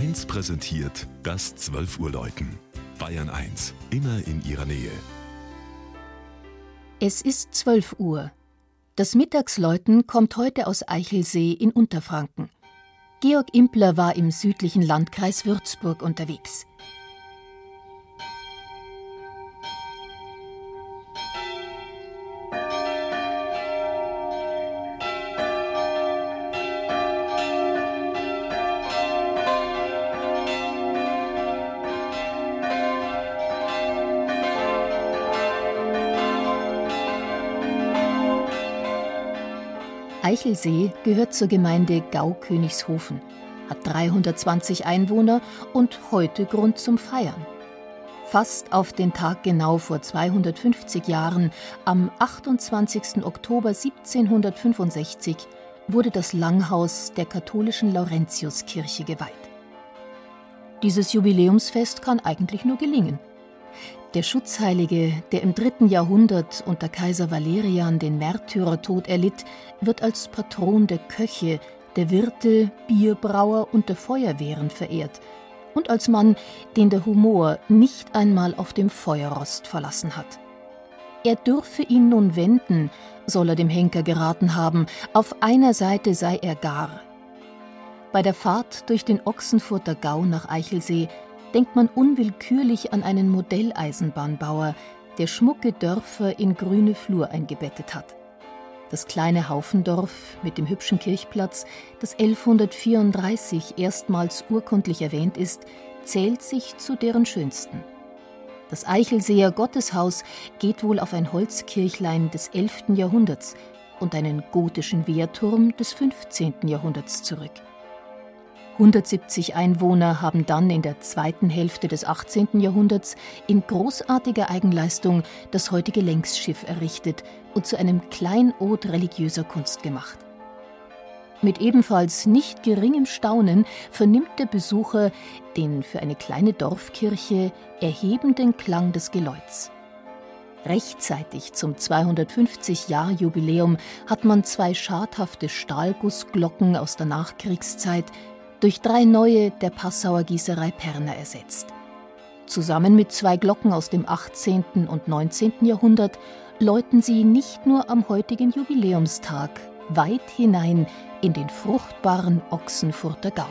1 präsentiert das 12 Uhr Läuten. Bayern 1, immer in ihrer Nähe. Es ist 12 Uhr. Das Mittagsläuten kommt heute aus Eichelsee in Unterfranken. Georg Impler war im südlichen Landkreis Würzburg unterwegs. Eichelsee gehört zur Gemeinde Gau-Königshofen, hat 320 Einwohner und heute Grund zum Feiern. Fast auf den Tag genau vor 250 Jahren, am 28. Oktober 1765, wurde das Langhaus der katholischen Laurentiuskirche geweiht. Dieses Jubiläumsfest kann eigentlich nur gelingen. Der Schutzheilige, der im dritten Jahrhundert unter Kaiser Valerian den Märtyrertod erlitt, wird als Patron der Köche, der Wirte, Bierbrauer und der Feuerwehren verehrt und als Mann, den der Humor nicht einmal auf dem Feuerrost verlassen hat. Er dürfe ihn nun wenden, soll er dem Henker geraten haben, auf einer Seite sei er gar. Bei der Fahrt durch den Ochsenfurter Gau nach Eichelsee denkt man unwillkürlich an einen Modelleisenbahnbauer, der schmucke Dörfer in grüne Flur eingebettet hat. Das kleine Haufendorf mit dem hübschen Kirchplatz, das 1134 erstmals urkundlich erwähnt ist, zählt sich zu deren schönsten. Das Eichelseer Gotteshaus geht wohl auf ein Holzkirchlein des 11. Jahrhunderts und einen gotischen Wehrturm des 15. Jahrhunderts zurück. 170 Einwohner haben dann in der zweiten Hälfte des 18. Jahrhunderts in großartiger Eigenleistung das heutige Längsschiff errichtet und zu einem Kleinod religiöser Kunst gemacht. Mit ebenfalls nicht geringem Staunen vernimmt der Besucher den für eine kleine Dorfkirche erhebenden Klang des Geläuts. Rechtzeitig zum 250-Jahr-Jubiläum hat man zwei schadhafte Stahlgussglocken aus der Nachkriegszeit durch drei neue der Passauer Gießerei Perner ersetzt. Zusammen mit zwei Glocken aus dem 18. und 19. Jahrhundert läuten sie nicht nur am heutigen Jubiläumstag weit hinein in den fruchtbaren Ochsenfurter Gau.